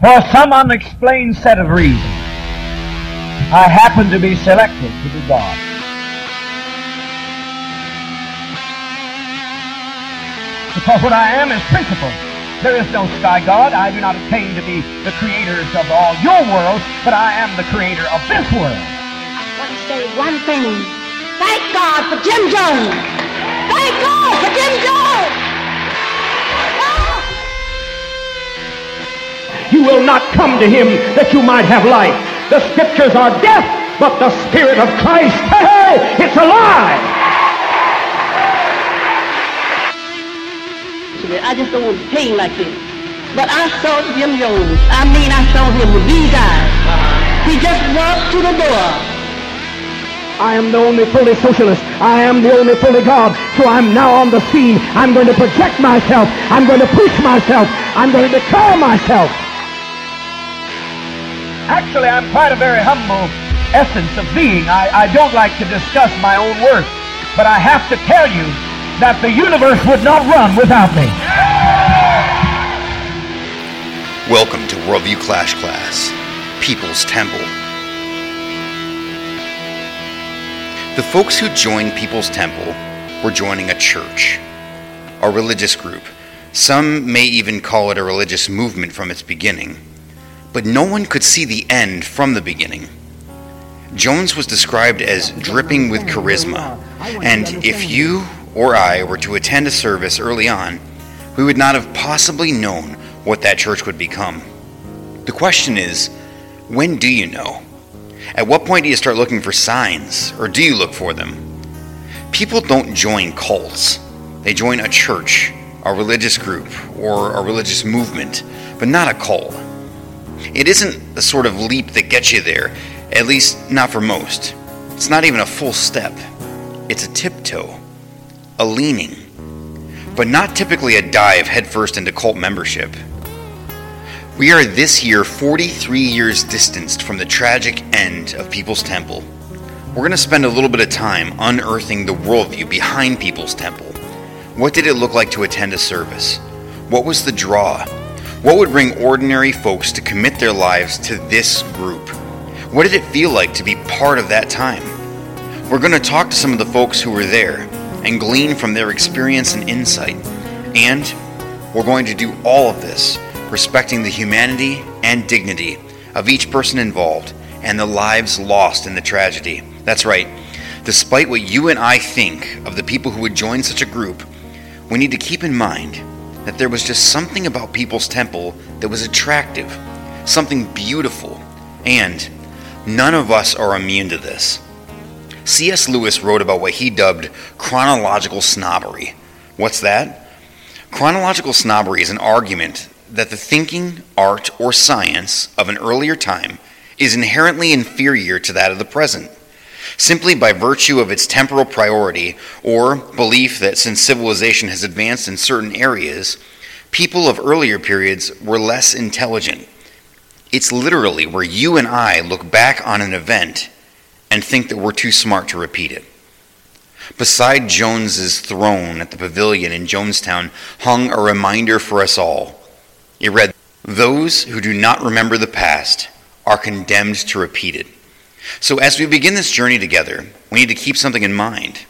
For some unexplained set of reasons, I happen to be selected to be God. Because what I am is principle. There is no sky God. I do not attain to be the creators of all your worlds, but I am the creator of this world. I want to say one thing. Thank God for Jim Jones. Thank God for Jim Jones. You will not come to him that you might have life. The scriptures are death, but the Spirit of Christ, hey, it's alive. I just don't want to pain like this. But I saw Jim Jones. I mean, I saw him with these eyes. He just walked to the door. I am the only fully socialist. I am the only fully God. So I'm now on the scene. I'm going to project myself. I'm going to push myself. I'm going to declare myself. Actually, I'm quite a very humble essence of being. I, I don't like to discuss my own worth, but I have to tell you that the universe would not run without me. Welcome to Worldview Clash Class, People's Temple. The folks who joined People's Temple were joining a church, a religious group. Some may even call it a religious movement from its beginning. But no one could see the end from the beginning. Jones was described as dripping with charisma, and if you or I were to attend a service early on, we would not have possibly known what that church would become. The question is, when do you know? At what point do you start looking for signs, or do you look for them? People don't join cults. They join a church, a religious group, or a religious movement, but not a cult. It isn't the sort of leap that gets you there, at least not for most. It's not even a full step. It's a tiptoe, a leaning, but not typically a dive headfirst into cult membership. We are this year 43 years distanced from the tragic end of People's Temple. We're going to spend a little bit of time unearthing the worldview behind People's Temple. What did it look like to attend a service? What was the draw? What would bring ordinary folks to commit their lives to this group? What did it feel like to be part of that time? We're going to talk to some of the folks who were there and glean from their experience and insight. And we're going to do all of this respecting the humanity and dignity of each person involved and the lives lost in the tragedy. That's right. Despite what you and I think of the people who would join such a group, we need to keep in mind that there was just something about People's Temple that was attractive, something beautiful, and none of us are immune to this. C.S. Lewis wrote about what he dubbed chronological snobbery. What's that? Chronological snobbery is an argument that the thinking, art, or science of an earlier time is inherently inferior to that of the present, simply by virtue of its temporal priority or belief that since civilization has advanced in certain areas, people of earlier periods were less intelligent. It's literally where you and I look back on an event and think that we're too smart to repeat it. Beside Jones's throne at the pavilion in Jonestown hung a reminder for us all. It read, Those who do not remember the past are condemned to repeat it. So, as we begin this journey together, we need to keep something in mind.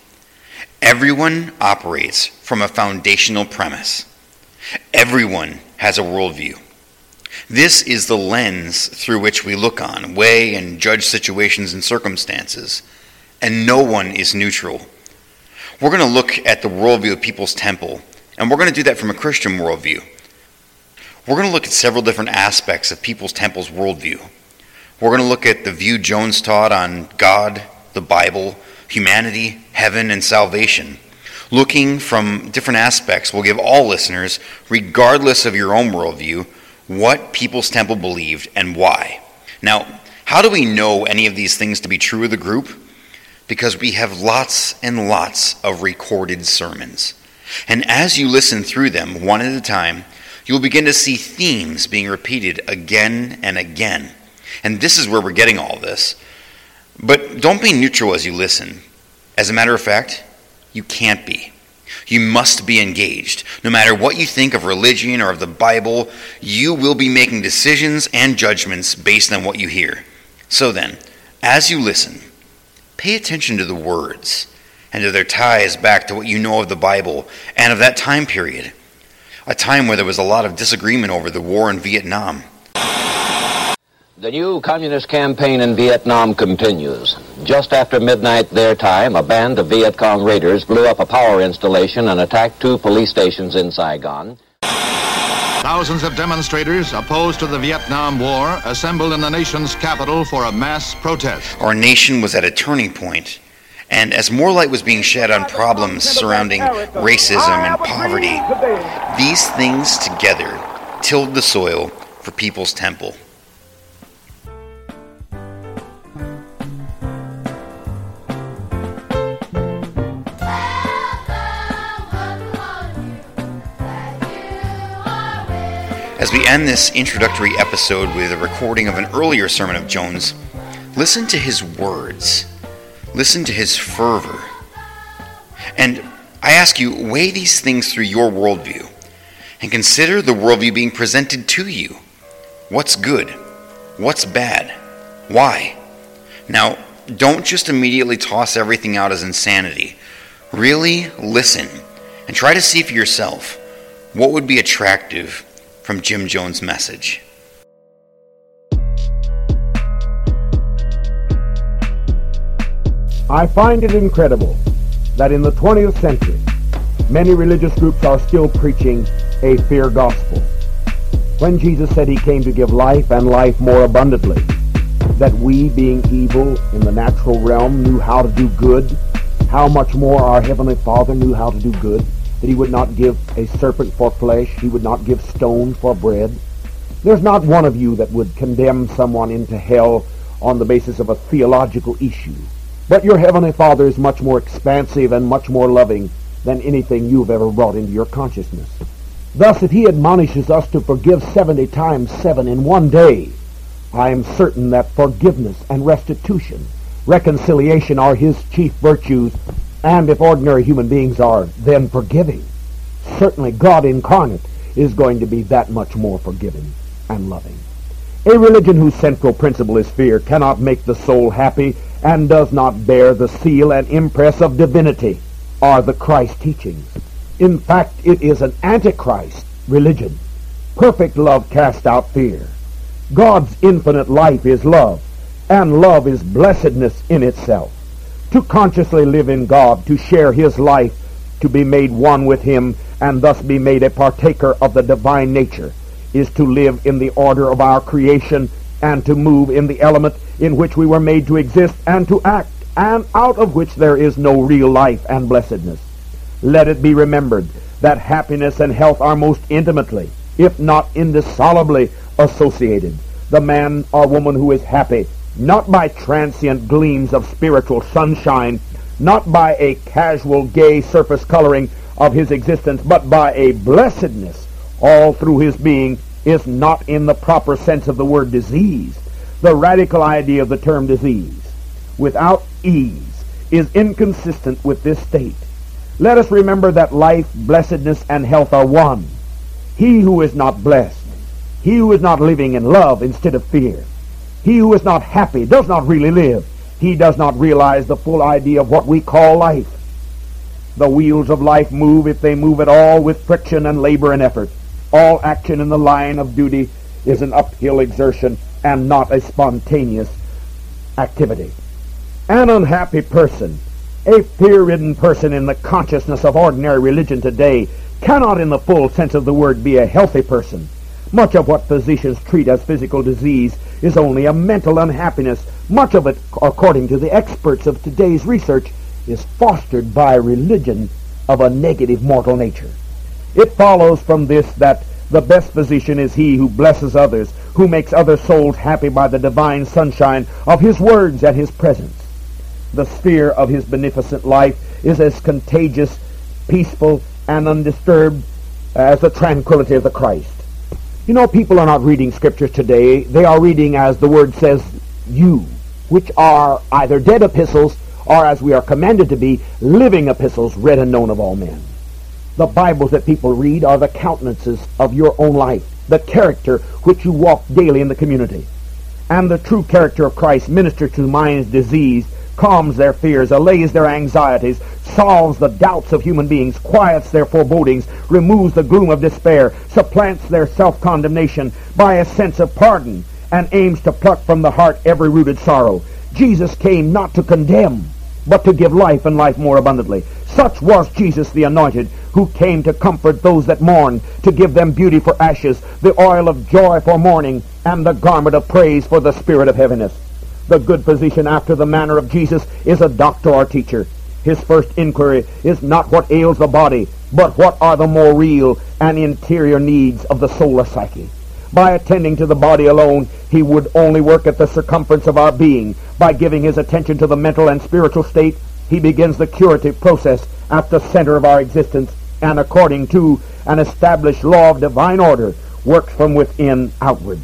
Everyone operates from a foundational premise, everyone has a worldview. This is the lens through which we look on, weigh, and judge situations and circumstances, and no one is neutral. We're going to look at the worldview of People's Temple, and we're going to do that from a Christian worldview. We're going to look at several different aspects of People's Temple's worldview. We're going to look at the view Jones taught on God, the Bible, humanity, heaven, and salvation. Looking from different aspects will give all listeners, regardless of your own worldview, what People's Temple believed and why. Now, how do we know any of these things to be true of the group? Because we have lots and lots of recorded sermons. And as you listen through them one at a time, you'll begin to see themes being repeated again and again. And this is where we're getting all this. But don't be neutral as you listen. As a matter of fact, you can't be. You must be engaged. No matter what you think of religion or of the Bible, you will be making decisions and judgments based on what you hear. So then, as you listen, pay attention to the words and to their ties back to what you know of the Bible and of that time period, a time where there was a lot of disagreement over the war in Vietnam. The new communist campaign in Vietnam continues. Just after midnight their time, a band of Viet Cong raiders blew up a power installation and attacked two police stations in Saigon. Thousands of demonstrators opposed to the Vietnam War assembled in the nation's capital for a mass protest. Our nation was at a turning point, and as more light was being shed on problems surrounding racism and poverty, these things together tilled the soil for People's Temple. As we end this introductory episode with a recording of an earlier sermon of Jones, listen to his words. Listen to his fervor. And I ask you, weigh these things through your worldview and consider the worldview being presented to you. What's good? What's bad? Why? Now, don't just immediately toss everything out as insanity. Really listen and try to see for yourself what would be attractive from Jim Jones' message. I find it incredible that in the 20th century, many religious groups are still preaching a fear gospel. When Jesus said he came to give life and life more abundantly, that we, being evil in the natural realm, knew how to do good, how much more our Heavenly Father knew how to do good, that he would not give a serpent for flesh, he would not give stone for bread. There's not one of you that would condemn someone into hell on the basis of a theological issue. But your Heavenly Father is much more expansive and much more loving than anything you've ever brought into your consciousness. Thus, if He admonishes us to forgive 70 times 7 in one day, I am certain that forgiveness and restitution, reconciliation are His chief virtues and if ordinary human beings are then forgiving, certainly God incarnate is going to be that much more forgiving and loving. A religion whose central principle is fear cannot make the soul happy and does not bear the seal and impress of divinity are the Christ teachings. In fact, it is an antichrist religion. Perfect love casts out fear. God's infinite life is love, and love is blessedness in itself to consciously live in God, to share his life, to be made one with him, and thus be made a partaker of the divine nature, is to live in the order of our creation and to move in the element in which we were made to exist and to act, and out of which there is no real life and blessedness. Let it be remembered that happiness and health are most intimately, if not indissolubly, associated. The man or woman who is happy not by transient gleams of spiritual sunshine, not by a casual gay surface coloring of his existence, but by a blessedness all through his being, is not in the proper sense of the word disease. The radical idea of the term disease, without ease, is inconsistent with this state. Let us remember that life, blessedness, and health are one. He who is not blessed, he who is not living in love instead of fear, he who is not happy does not really live. He does not realize the full idea of what we call life. The wheels of life move, if they move at all, with friction and labor and effort. All action in the line of duty is an uphill exertion and not a spontaneous activity. An unhappy person, a fear-ridden person in the consciousness of ordinary religion today, cannot in the full sense of the word be a healthy person. Much of what physicians treat as physical disease is only a mental unhappiness. Much of it, according to the experts of today's research, is fostered by religion of a negative mortal nature. It follows from this that the best physician is he who blesses others, who makes other souls happy by the divine sunshine of his words and his presence. The sphere of his beneficent life is as contagious, peaceful, and undisturbed as the tranquility of the Christ. You know, people are not reading scriptures today. They are reading, as the word says, you, which are either dead epistles or, as we are commanded to be, living epistles read and known of all men. The Bibles that people read are the countenances of your own life, the character which you walk daily in the community. And the true character of Christ ministers to minds diseased, calms their fears, allays their anxieties, solves the doubts of human beings, quiets their forebodings, removes the gloom of despair, supplants their self-condemnation by a sense of pardon, and aims to pluck from the heart every rooted sorrow. Jesus came not to condemn, but to give life and life more abundantly. Such was Jesus the Anointed, who came to comfort those that mourn, to give them beauty for ashes, the oil of joy for mourning, and the garment of praise for the spirit of heaviness. The good physician after the manner of Jesus is a doctor or teacher. His first inquiry is not what ails the body, but what are the more real and interior needs of the soul or psyche. By attending to the body alone, he would only work at the circumference of our being. By giving his attention to the mental and spiritual state, he begins the curative process at the center of our existence, and according to an established law of divine order, works from within outward.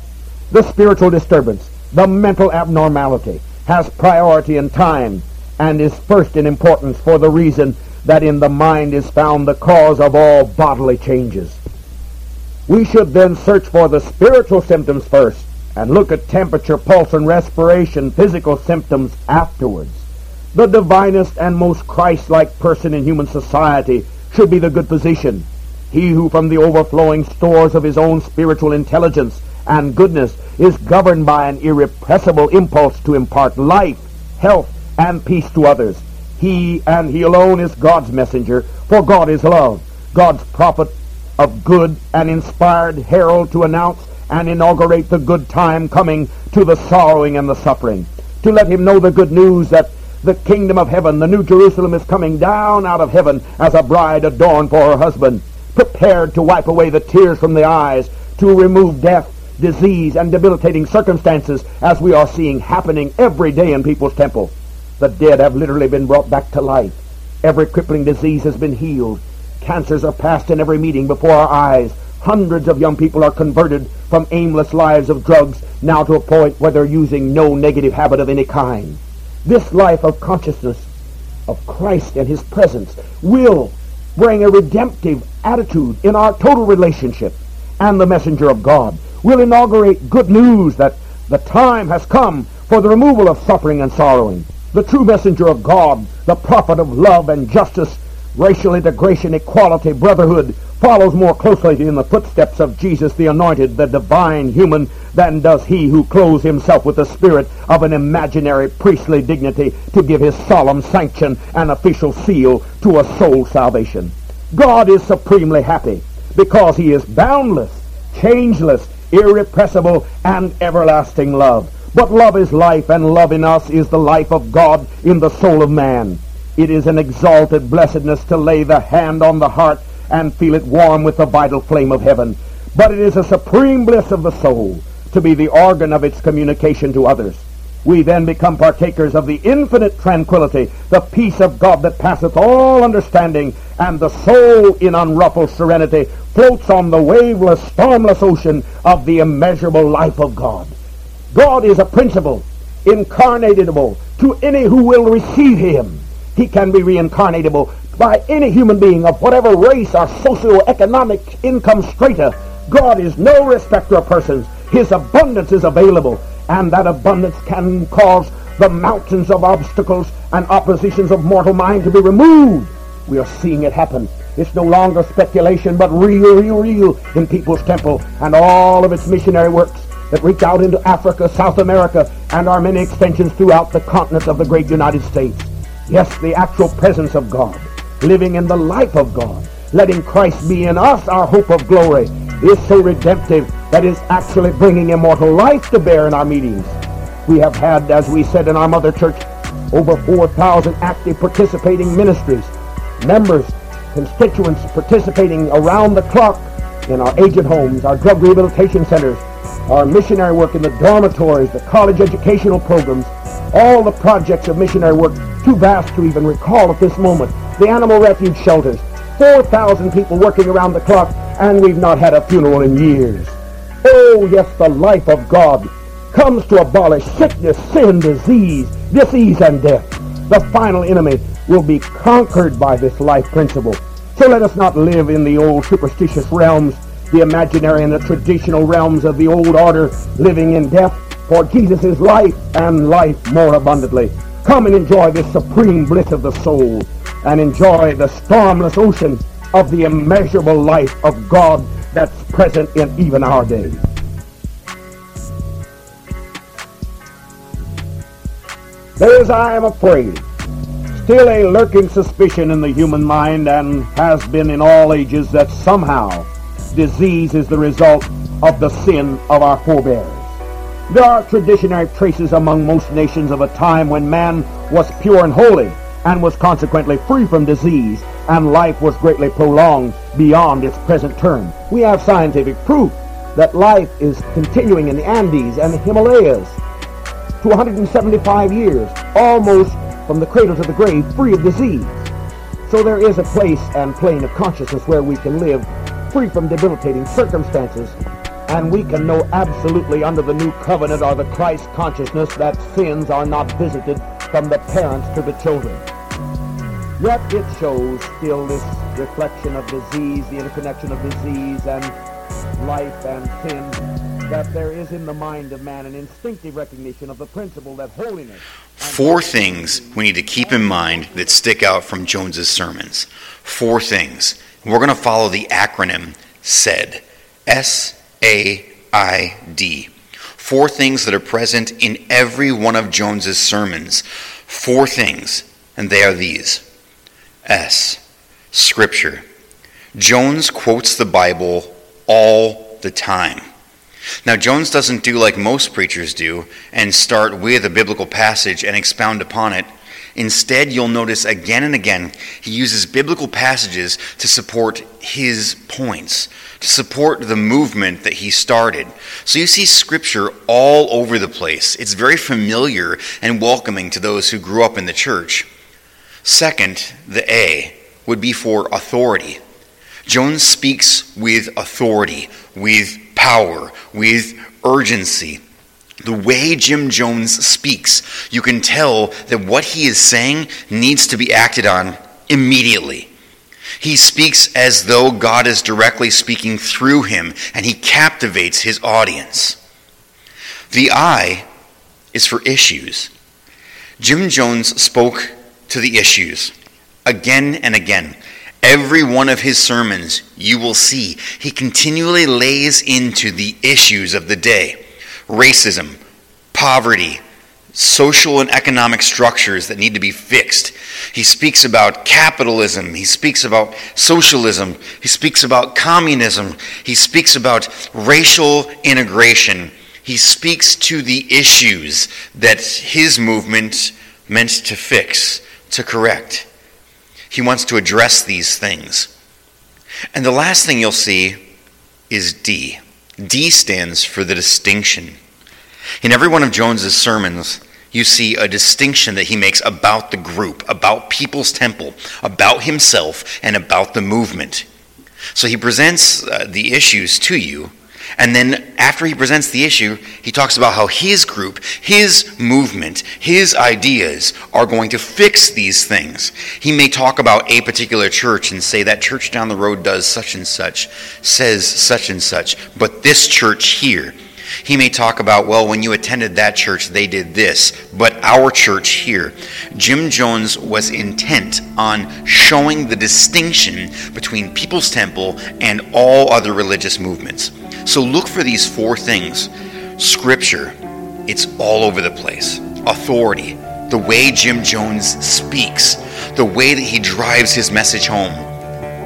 The spiritual disturbance the mental abnormality has priority in time and is first in importance for the reason that in the mind is found the cause of all bodily changes. We should then search for the spiritual symptoms first and look at temperature, pulse, and respiration, physical symptoms afterwards. The divinest and most Christ-like person in human society should be the good physician, he who from the overflowing stores of his own spiritual intelligence and goodness is governed by an irrepressible impulse to impart life, health, and peace to others. He and he alone is God's messenger, for God is love, God's prophet of good and inspired herald to announce and inaugurate the good time coming to the sorrowing and the suffering, to let him know the good news that the kingdom of heaven, the new Jerusalem, is coming down out of heaven as a bride adorned for her husband, prepared to wipe away the tears from the eyes, to remove death disease, and debilitating circumstances as we are seeing happening every day in people's temple. The dead have literally been brought back to life. Every crippling disease has been healed. Cancers are passed in every meeting before our eyes. Hundreds of young people are converted from aimless lives of drugs now to a point where they're using no negative habit of any kind. This life of consciousness of Christ and his presence will bring a redemptive attitude in our total relationship and the messenger of God will inaugurate good news that the time has come for the removal of suffering and sorrowing. The true messenger of God, the prophet of love and justice, racial integration, equality, brotherhood, follows more closely in the footsteps of Jesus the Anointed, the divine human, than does he who clothes himself with the spirit of an imaginary priestly dignity to give his solemn sanction and official seal to a soul salvation. God is supremely happy because he is boundless, changeless, irrepressible, and everlasting love. But love is life, and love in us is the life of God in the soul of man. It is an exalted blessedness to lay the hand on the heart and feel it warm with the vital flame of heaven. But it is a supreme bliss of the soul to be the organ of its communication to others. We then become partakers of the infinite tranquility, the peace of God that passeth all understanding, and the soul in unruffled serenity floats on the waveless, stormless ocean of the immeasurable life of God. God is a principle, incarnatable to any who will receive him. He can be reincarnatable by any human being of whatever race or socio-economic income strata. God is no respecter of persons. His abundance is available, and that abundance can cause the mountains of obstacles and oppositions of mortal mind to be removed. We are seeing it happen it's no longer speculation, but real, real, real in People's Temple and all of its missionary works that reach out into Africa, South America, and our many extensions throughout the continent of the great United States. Yes, the actual presence of God, living in the life of God, letting Christ be in us our hope of glory, is so redemptive that it's actually bringing immortal life to bear in our meetings. We have had, as we said in our mother church, over 4,000 active participating ministries, members constituents participating around the clock in our aged homes, our drug rehabilitation centers, our missionary work in the dormitories, the college educational programs, all the projects of missionary work, too vast to even recall at this moment, the animal refuge shelters, 4,000 people working around the clock, and we've not had a funeral in years. Oh, yes, the life of God comes to abolish sickness, sin, disease, disease, and death. The final enemy will be conquered by this life principle. So let us not live in the old superstitious realms, the imaginary and the traditional realms of the old order, living in death, for Jesus is life and life more abundantly. Come and enjoy this supreme bliss of the soul and enjoy the stormless ocean of the immeasurable life of God that's present in even our day. There is, I am afraid, still a lurking suspicion in the human mind and has been in all ages that somehow disease is the result of the sin of our forebears. There are traditionary traces among most nations of a time when man was pure and holy and was consequently free from disease and life was greatly prolonged beyond its present term. We have scientific proof that life is continuing in the Andes and the Himalayas to 175 years, almost from the cradle to the grave, free of disease. So there is a place and plane of consciousness where we can live free from debilitating circumstances, and we can know absolutely under the new covenant or the Christ consciousness that sins are not visited from the parents to the children. Yet it shows still this reflection of disease, the interconnection of disease and life and sin, that there is in the mind of man an instinctive recognition of the principle that holiness. Four things we need to keep in mind that stick out from Jones's sermons. Four things. We're going to follow the acronym SAID. S A I D. Four things that are present in every one of Jones's sermons. Four things, and they are these. S. Scripture. Jones quotes the Bible all the time. Now, Jones doesn't do like most preachers do and start with a biblical passage and expound upon it. Instead, you'll notice again and again he uses biblical passages to support his points, to support the movement that he started. So you see scripture all over the place. It's very familiar and welcoming to those who grew up in the church. Second, the A would be for authority. Jones speaks with authority, with power, with urgency. The way Jim Jones speaks, you can tell that what he is saying needs to be acted on immediately. He speaks as though God is directly speaking through him, and he captivates his audience. The I is for issues. Jim Jones spoke to the issues again and again. Every one of his sermons, you will see, he continually lays into the issues of the day racism, poverty, social and economic structures that need to be fixed. He speaks about capitalism. He speaks about socialism. He speaks about communism. He speaks about racial integration. He speaks to the issues that his movement meant to fix, to correct. He wants to address these things. And the last thing you'll see is D. D stands for the distinction. In every one of Jones's sermons, you see a distinction that he makes about the group, about People's Temple, about himself, and about the movement. So he presents uh, the issues to you, and then after he presents the issue, he talks about how his group, his movement, his ideas are going to fix these things. He may talk about a particular church and say that church down the road does such and such, says such and such, but this church here. He may talk about, well, when you attended that church, they did this, but our church here. Jim Jones was intent on showing the distinction between People's Temple and all other religious movements. So look for these four things Scripture, it's all over the place. Authority, the way Jim Jones speaks, the way that he drives his message home.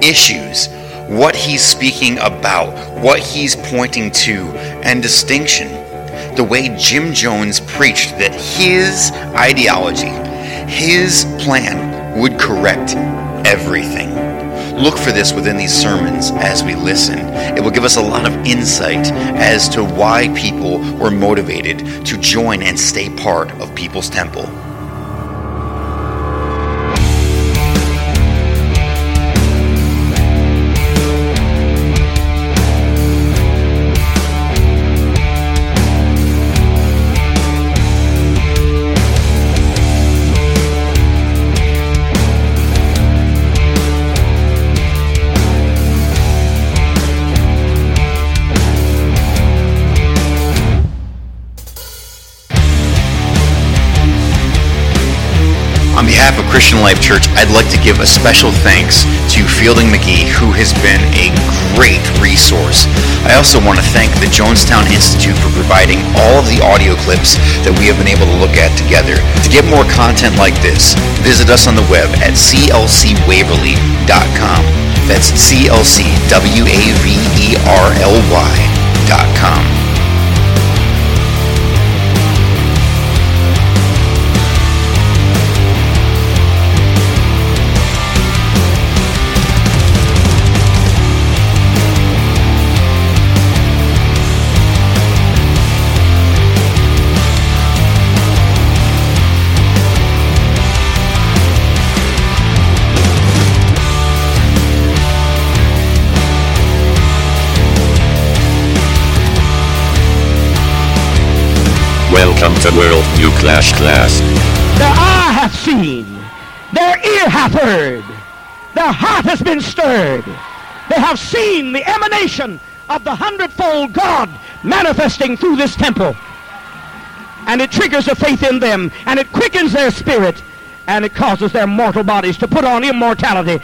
Issues, what he's speaking about, what he's pointing to, and distinction. The way Jim Jones preached that his ideology, his plan would correct everything. Look for this within these sermons as we listen. It will give us a lot of insight as to why people were motivated to join and stay part of People's Temple. Christian Life Church, I'd like to give a special thanks to Fielding McGehee, who has been a great resource. I also want to thank the Jonestown Institute for providing all of the audio clips that we have been able to look at together. To get more content like this, visit us on the web at clcwaverly.com. That's C-L-C-W-A-V-E-R-L-Y dot com. Welcome to World New Clash Class. Their eye hath seen, their ear hath heard, their heart has been stirred. They have seen the emanation of the hundredfold God manifesting through this temple. And it triggers a faith in them, and it quickens their spirit, and it causes their mortal bodies to put on immortality.